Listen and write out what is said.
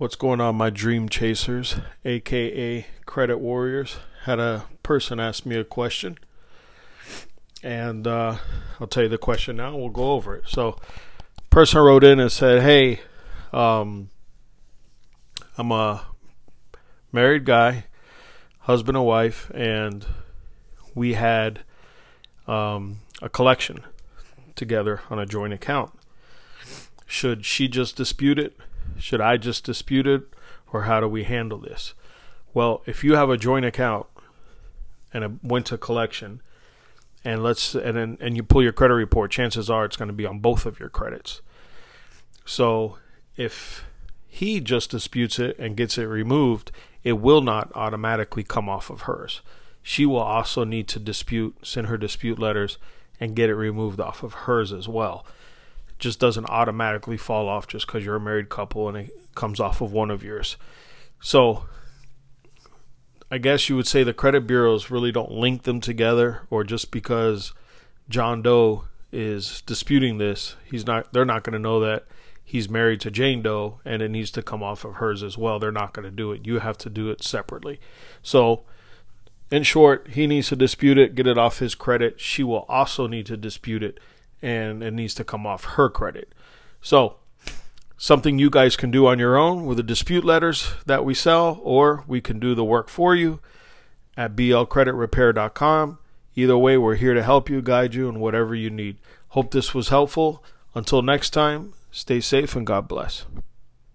What's going on, my dream chasers, aka credit warriors? Had a person ask me a question, and uh, I'll tell you the question now. We'll go over it. So, person wrote in and said, "Hey, um, I'm a married guy, husband and wife, and we had um, a collection together on a joint account. Should she just dispute it?" Should I just dispute it or how do we handle this? Well, if you have a joint account and a went to collection and let's and then and you pull your credit report, chances are it's going to be on both of your credits. So, if he just disputes it and gets it removed, it will not automatically come off of hers. She will also need to dispute, send her dispute letters, and get it removed off of hers as well just doesn't automatically fall off just because you're a married couple and it comes off of one of yours. So I guess you would say the credit bureaus really don't link them together, or just because John Doe is disputing this, he's not. They're not going to know that he's married to Jane Doe and it needs to come off of hers as well. They're not going to do it. You have to do it separately. So. In short, he needs to dispute it, get it off his credit. She will also need to dispute it and it needs to come off her credit. So, something you guys can do on your own with the dispute letters that we sell, or we can do the work for you at blcreditrepair.com. Either way, we're here to help you, guide you, and whatever you need. Hope this was helpful. Until next time, stay safe and God bless.